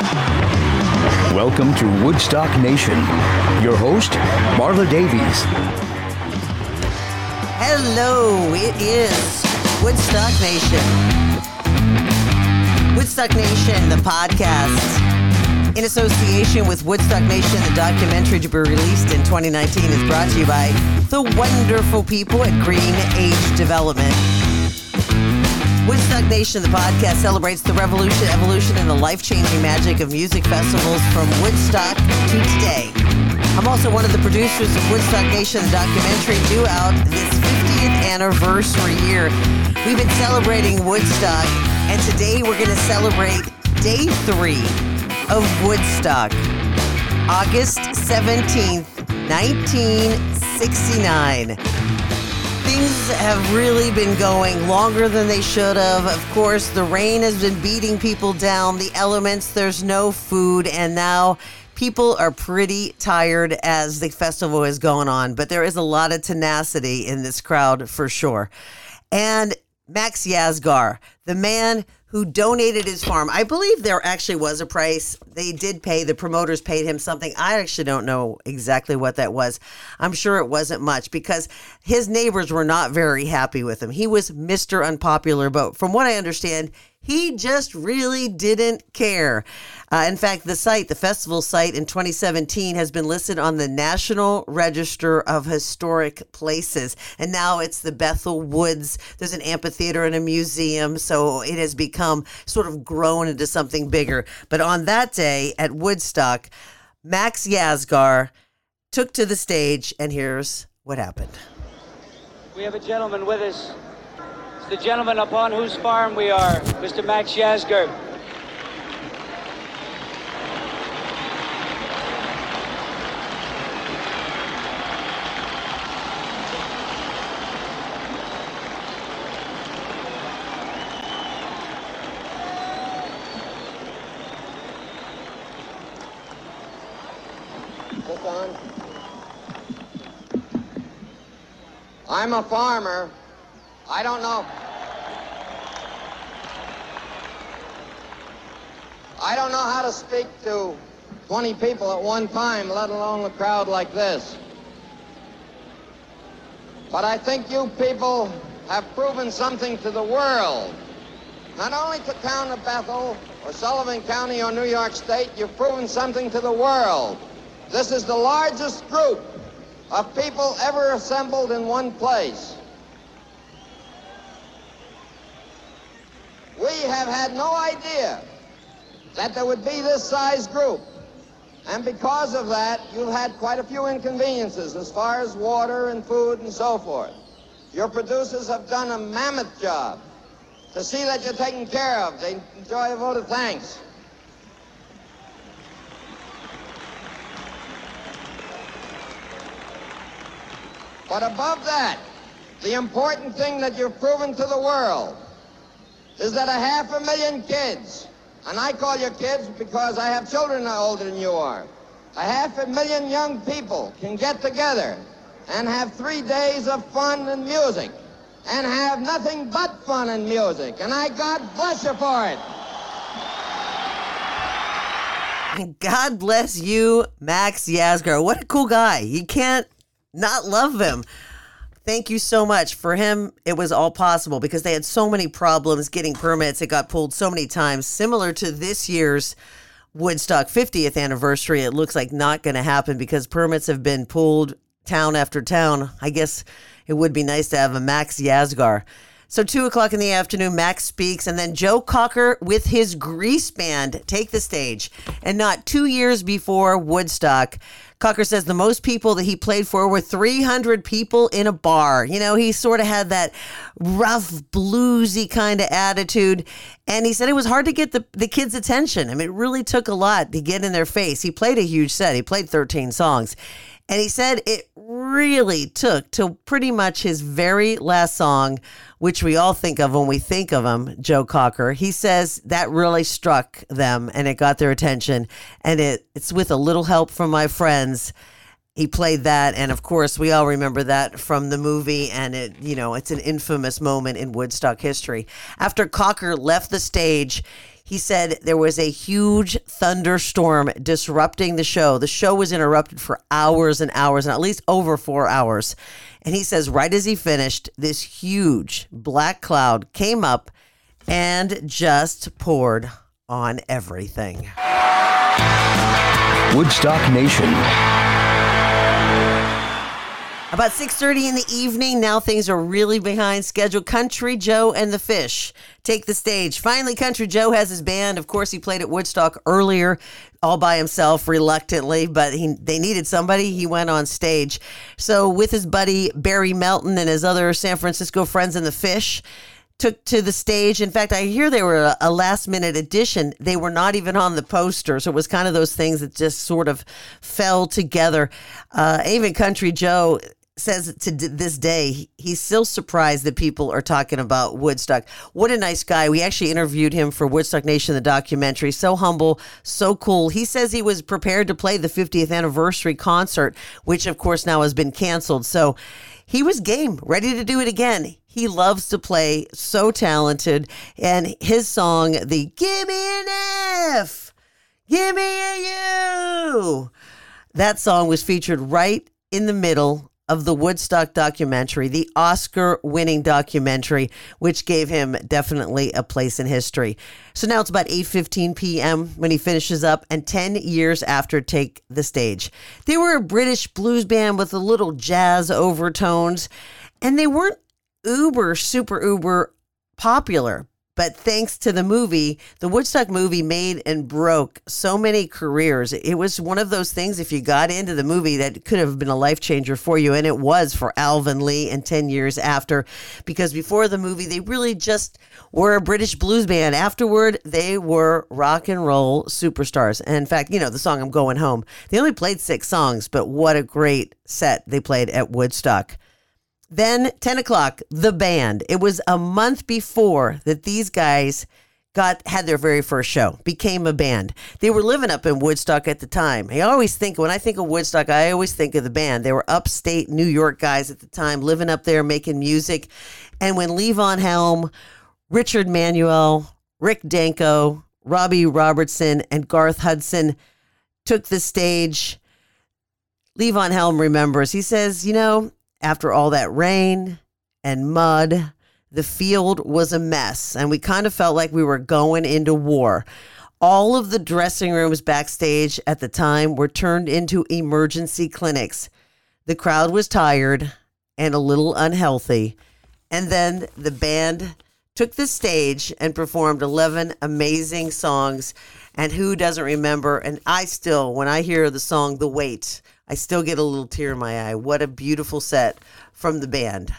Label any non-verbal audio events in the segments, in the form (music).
Welcome to Woodstock Nation. Your host, Marla Davies. Hello, it is Woodstock Nation. Woodstock Nation, the podcast. In association with Woodstock Nation, the documentary to be released in 2019 is brought to you by the wonderful people at Green Age Development. Woodstock Nation, the podcast, celebrates the revolution, evolution, and the life changing magic of music festivals from Woodstock to today. I'm also one of the producers of Woodstock Nation, the documentary due out this 50th anniversary year. We've been celebrating Woodstock, and today we're going to celebrate day three of Woodstock, August 17th, 1969 things have really been going longer than they should have. Of course, the rain has been beating people down, the elements, there's no food, and now people are pretty tired as the festival is going on. But there is a lot of tenacity in this crowd for sure. And Max Yasgur, the man who donated his farm. I believe there actually was a price. They did pay, the promoters paid him something. I actually don't know exactly what that was. I'm sure it wasn't much because his neighbors were not very happy with him. He was Mr. Unpopular, but from what I understand, he just really didn't care. Uh, in fact, the site, the festival site in 2017, has been listed on the National Register of Historic Places. And now it's the Bethel Woods. There's an amphitheater and a museum. So it has become sort of grown into something bigger. But on that day at Woodstock, Max Yasgur took to the stage, and here's what happened. We have a gentleman with us the gentleman upon whose farm we are, Mr. Max Yasgur. I'm a farmer. I don't know. I don't know how to speak to 20 people at one time, let alone a crowd like this. But I think you people have proven something to the world. Not only to town of Bethel or Sullivan County or New York State, you've proven something to the world. This is the largest group of people ever assembled in one place. We have had no idea that there would be this size group. And because of that, you've had quite a few inconveniences as far as water and food and so forth. Your producers have done a mammoth job to see that you're taken care of. They enjoy a vote of thanks. But above that, the important thing that you've proven to the world is that a half a million kids and I call you kids because I have children older than you are. A half a million young people can get together and have three days of fun and music and have nothing but fun and music. And I God bless you for it. God bless you, Max Yasgur. What a cool guy. You can't not love him thank you so much. For him, it was all possible because they had so many problems getting permits. It got pulled so many times, similar to this year's Woodstock 50th anniversary. It looks like not going to happen because permits have been pulled town after town. I guess it would be nice to have a Max Yasgur. So, two o'clock in the afternoon, Max speaks, and then Joe Cocker with his Grease Band take the stage. And not two years before Woodstock, Cocker says the most people that he played for were 300 people in a bar. You know, he sort of had that rough, bluesy kind of attitude. And he said it was hard to get the, the kids' attention. I mean, it really took a lot to get in their face. He played a huge set, he played 13 songs. And he said it really took to pretty much his very last song, which we all think of when we think of him, Joe Cocker. He says that really struck them and it got their attention. And it, it's with a little help from my friends. He played that, and of course, we all remember that from the movie, and it, you know, it's an infamous moment in Woodstock history. After Cocker left the stage, He said there was a huge thunderstorm disrupting the show. The show was interrupted for hours and hours, and at least over four hours. And he says, right as he finished, this huge black cloud came up and just poured on everything. Woodstock Nation. About 6:30 in the evening, now things are really behind schedule. Country Joe and the Fish take the stage. Finally, Country Joe has his band. Of course, he played at Woodstock earlier all by himself reluctantly, but he, they needed somebody. He went on stage. So with his buddy Barry Melton and his other San Francisco friends in the Fish, took to the stage. In fact, I hear they were a, a, last minute addition. They were not even on the poster. So it was kind of those things that just sort of fell together. Uh, even Country Joe says to this day he's still surprised that people are talking about Woodstock. What a nice guy. We actually interviewed him for Woodstock Nation, the documentary. So humble, so cool. He says he was prepared to play the 50th anniversary concert, which of course now has been canceled. So he was game, ready to do it again. He loves to play, so talented. And his song, the Give Me an F, Give Me a U, that song was featured right in the middle of the Woodstock documentary, the Oscar winning documentary, which gave him definitely a place in history. So now it's about 8:15 p.m. when he finishes up and 10 years after take the stage. They were a British blues band with a little jazz overtones and they weren't uber super uber popular, but thanks to the movie, the Woodstock movie made and broke so many careers. It was one of those things, if you got into the movie, that could have been a life changer for you. And it was for Alvin Lee and 10 years after, because before the movie, they really just were a British blues band. Afterward, they were rock and roll superstars. And in fact, you know, the song I'm Going Home, they only played six songs, but what a great set they played at Woodstock. Then 10 o'clock, the band. It was a month before that these guys got had their very first show, became a band. They were living up in Woodstock at the time. I always think when I think of Woodstock, I always think of the band. They were upstate New York guys at the time, living up there making music. And when Levon Helm, Richard Manuel, Rick Danko, Robbie Robertson, and Garth Hudson took the stage, Levon Helm remembers. He says, "You know, after all that rain and mud, the field was a mess, and we kind of felt like we were going into war. All of the dressing rooms backstage at the time were turned into emergency clinics. The crowd was tired and a little unhealthy. And then the band took the stage and performed 11 amazing songs. And who doesn't remember? And I still, when I hear the song The Weight, I still get a little tear in my eye. What a beautiful set from the band.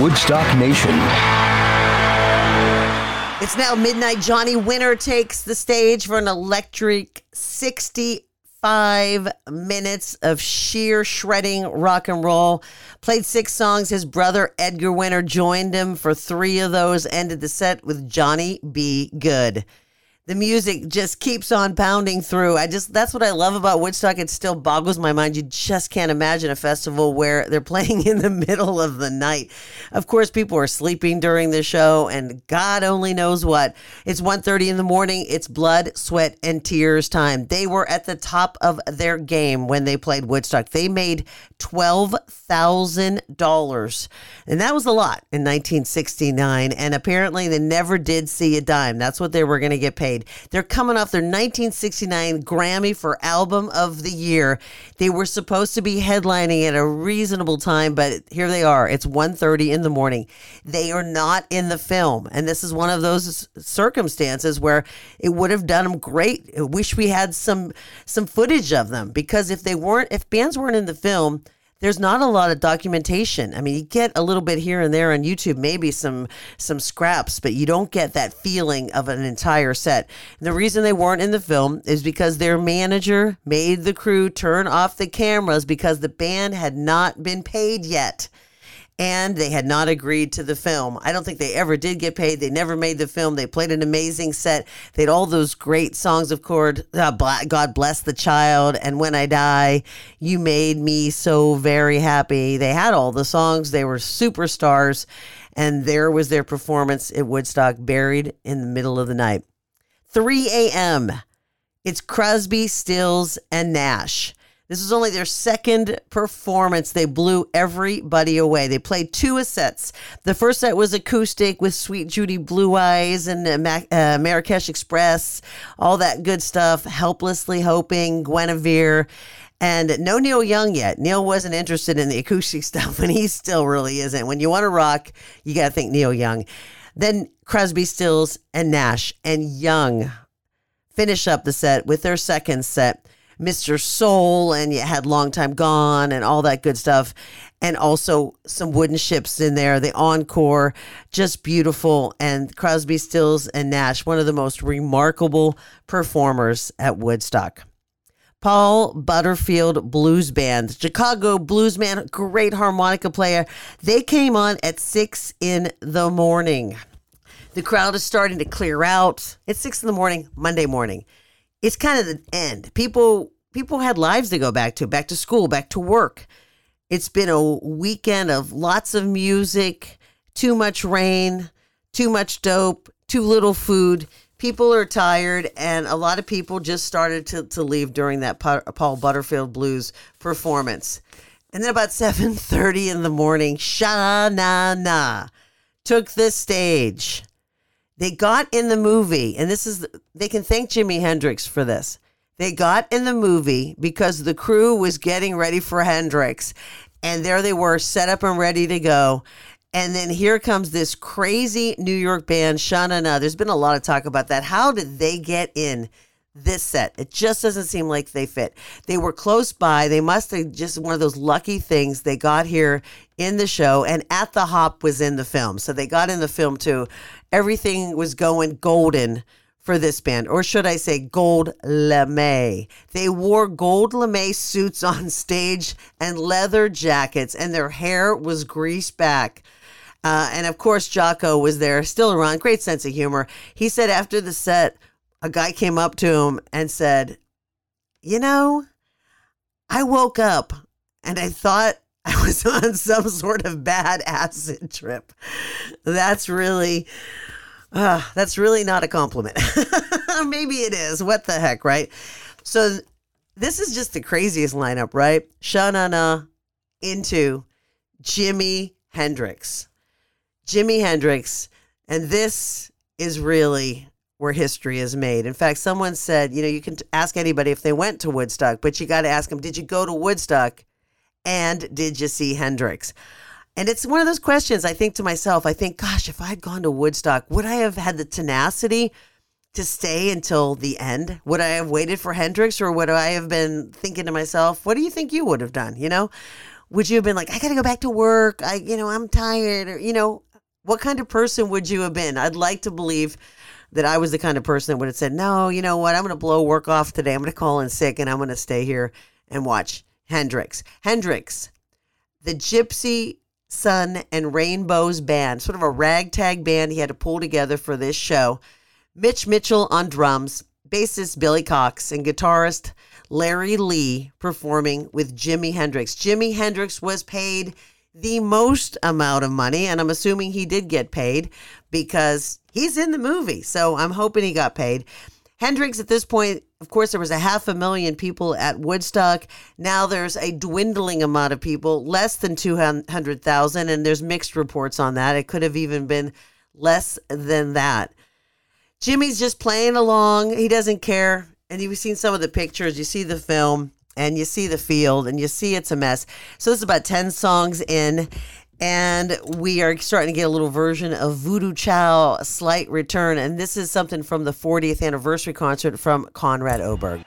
Woodstock Nation. It's now midnight. Johnny Winter takes the stage for an electric 65 minutes of sheer shredding rock and roll. Played six songs. His brother Edgar Winter joined him for three of those. Ended the set with Johnny B. Goode the music just keeps on pounding through. I just that's what I love about Woodstock. It still boggles my mind. You just can't imagine a festival where they're (laughs) playing in the middle of the night. Of course, people are sleeping during the show and God only knows what. It's 1:30 in the morning. It's blood, sweat and tears time. They were at the top of their game when they played Woodstock. They made $12,000. And that was a lot in 1969 and apparently they never did see a dime. That's what they were going to get paid. They're coming off their 1969 Grammy for Album of the Year. They were supposed to be headlining at a reasonable time, but here they are. It's 1:30 in the morning. They are not in the film, and this is one of those circumstances where it would have done them great. I wish we had some some footage of them because if they weren't if bands weren't in the film, there's not a lot of documentation. I mean, you get a little bit here and there on YouTube, maybe some some scraps, but you don't get that feeling of an entire set. And the reason they weren't in the film is because their manager made the crew turn off the cameras because the band had not been paid yet and they had not agreed to the film. I don't think they ever did get paid. They never made the film. They played an amazing set. They had all those great songs, of course, uh, God Bless the Child and When I Die, You Made Me So Very Happy. They had all the songs. They were superstars. And there was their performance at Woodstock, buried in the middle of the night. 3 a.m. It's Crosby, Stills, and Nash. This was only their second performance. They blew everybody away. They played two sets. The first set was acoustic with Suite Judy Blue Eyes and uh, uh, Marrakesh Express, all that good stuff. Helplessly Hoping, Guinevere. And no Neil Young yet. Neil wasn't interested in the acoustic (laughs) stuff, and he still really isn't. When you want to rock, you got to think Neil Young. Then Crosby, Stills, and Nash and Young finish up the set with their second set. Mr. Soul and you had Long Time Gone and all that good stuff. And also some wooden ships in there, the encore, just beautiful. And Crosby, Stills, and Nash, one of the most remarkable performers at Woodstock. Paul Butterfield Blues Band, Chicago blues man, great harmonica player. They came on at six in the morning. The crowd is starting to clear out. It's six in the morning, Monday morning it's kind of the end. People people had lives to go back to, back to school, back to work. It's been a weekend of lots of music, too much rain, too much dope, too little food. People are tired, and a lot of people just started to, to leave during that Paul Butterfield Blues performance. And then about (laughs) 7:30 in the morning, Sha Na Na took the stage. They got in the movie, and this is they can thank Jimi Hendrix for this. They got in the movie because the crew was getting ready for Hendrix, and there they were, set up and ready to go. And then here comes this crazy New York band, Sha Na Na. There's been a lot of talk about that. How did they get in? This set. It just doesn't seem like they fit. They were close by. They must have just one of those lucky things they got here in the show and at the hop was in the film. So they got in the film too. Everything was going golden for this band, or should I say gold lame. They wore gold lame suits on (laughs) stage and leather jackets, and their hair was greased back. Uh, and of course, Jocko was there, still around, great sense of humor. He said after the set, a guy came up to him and said, You know, I woke up and I thought (laughs) I was on some sort of bad acid trip. That's really. Uh, that's really not a compliment. (laughs) Maybe it is. What the heck, right? So this is just the craziest lineup, right? Sha Na Na into Jimi Hendrix. Jimi Hendrix. And this is really where history is made. In fact, someone said, you know, you can ask anybody if they went to Woodstock, but you got to ask them, did you go to Woodstock and did you see Hendrix? And it's one of those questions I think to myself, I think, gosh, if I had gone to Woodstock, would I have had the tenacity to stay until the end? Would I have waited for Hendrix or would I have been thinking to myself, what do you think you would have done? You know, would you have been like, I got to go back to work. I, you know, I'm tired or, you know, what kind of person would you have been? I'd like to believe that I was the kind of person that would have said, no, you know what? I'm going to blow work off today. I'm going to call in sick and I'm going to stay here and watch Hendrix. Hendrix, the Gypsy Sun and Rainbows band, sort of a ragtag band he had to pull together for this show. Mitch Mitchell on drums, bassist Billy Cox, and guitarist Larry Lee performing with Jimi Hendrix. Jimi Hendrix was paid the most amount of money, and I'm assuming he did get paid because he's in the movie. So I'm hoping he got paid. Hendrix, at this point, of course, there was a half a million people at Woodstock. Now there's a dwindling amount of people, less than 200,000, and there's mixed reports on that. It could have even been less than that. Jimi's just playing along. He doesn't care. And you've seen some of the pictures, you see the film and you see the field and you see it's a mess. So this is about 10 songs in. And we are starting to get a little version of Voodoo Child Slight Return. And this is something from the 40th anniversary concert from Conrad Oberg.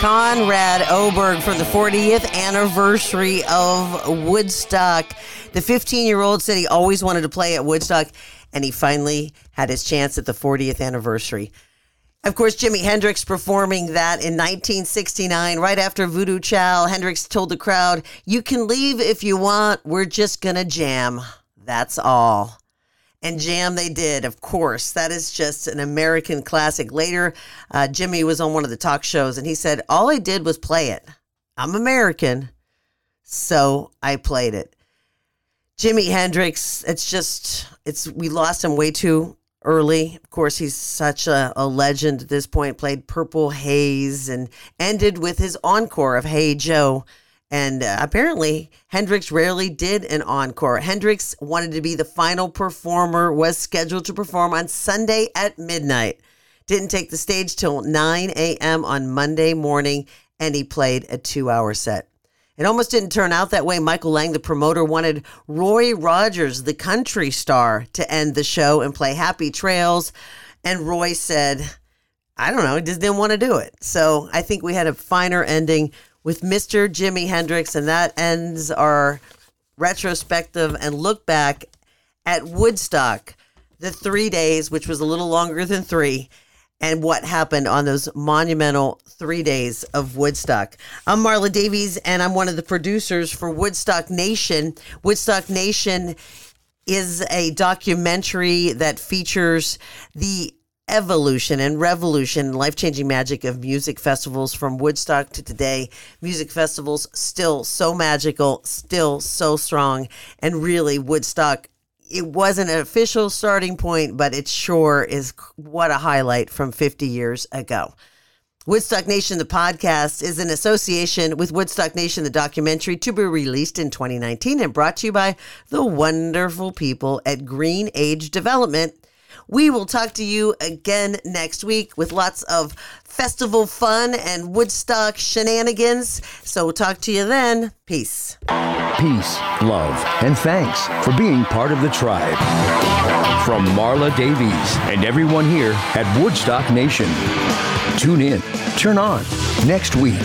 Conrad Oberg for the 40th anniversary of Woodstock. The 15 year old said he always wanted to play at Woodstock, and he finally had his chance at the 40th anniversary. Of course, Jimi Hendrix performing that in 1969, right after Voodoo Child. Hendrix told the crowd, You can leave if you want. We're just to jam. That's all. And jam they did, of course. That is just an American classic. Later, uh, Jimi was on one of the talk shows and he said, All I did was play it. I'm American, so I played it. Jimi Hendrix, it's just, it's, we lost him way too early. Of course, he's such a, a legend at this point, played Purple Haze and ended with his encore of Hey Joe. And uh, apparently, Hendrix rarely did an encore. Hendrix wanted to be the final performer, was scheduled to perform on Sunday at midnight. Didn't take the stage till 9 a.m. on Monday morning, and he played a two hour set. It almost didn't turn out that way. Michael Lang, the promoter, wanted Roy Rogers, the country star, to end the show and play Happy Trails. And Roy said, I don't know, just didn't want to do it. So I think we had a finer ending with Mr. Jimi Hendrix, and that ends our retrospective and look back at Woodstock, the three days, which was a little longer than three, and what happened on those monumental three days of Woodstock. I'm Marla Davies, and I'm one of the producers for Woodstock Nation. Woodstock Nation is a documentary that features the evolution and revolution life changing magic of music festivals from Woodstock to today. Music festivals still so magical, still so strong, and really Woodstock. It wasn't an official starting point, but it sure is what a highlight from 50 years ago. Woodstock Nation, the podcast, is in association with Woodstock Nation, the documentary, to be released in 2019 and brought to you by the wonderful people at Green Age Development we will talk to you again next week with lots of festival fun and Woodstock shenanigans. So we'll talk to you then. Peace. Peace, love, and thanks for being part of the tribe. From Marla Davies and everyone here at Woodstock Nation. Tune in, turn on next week.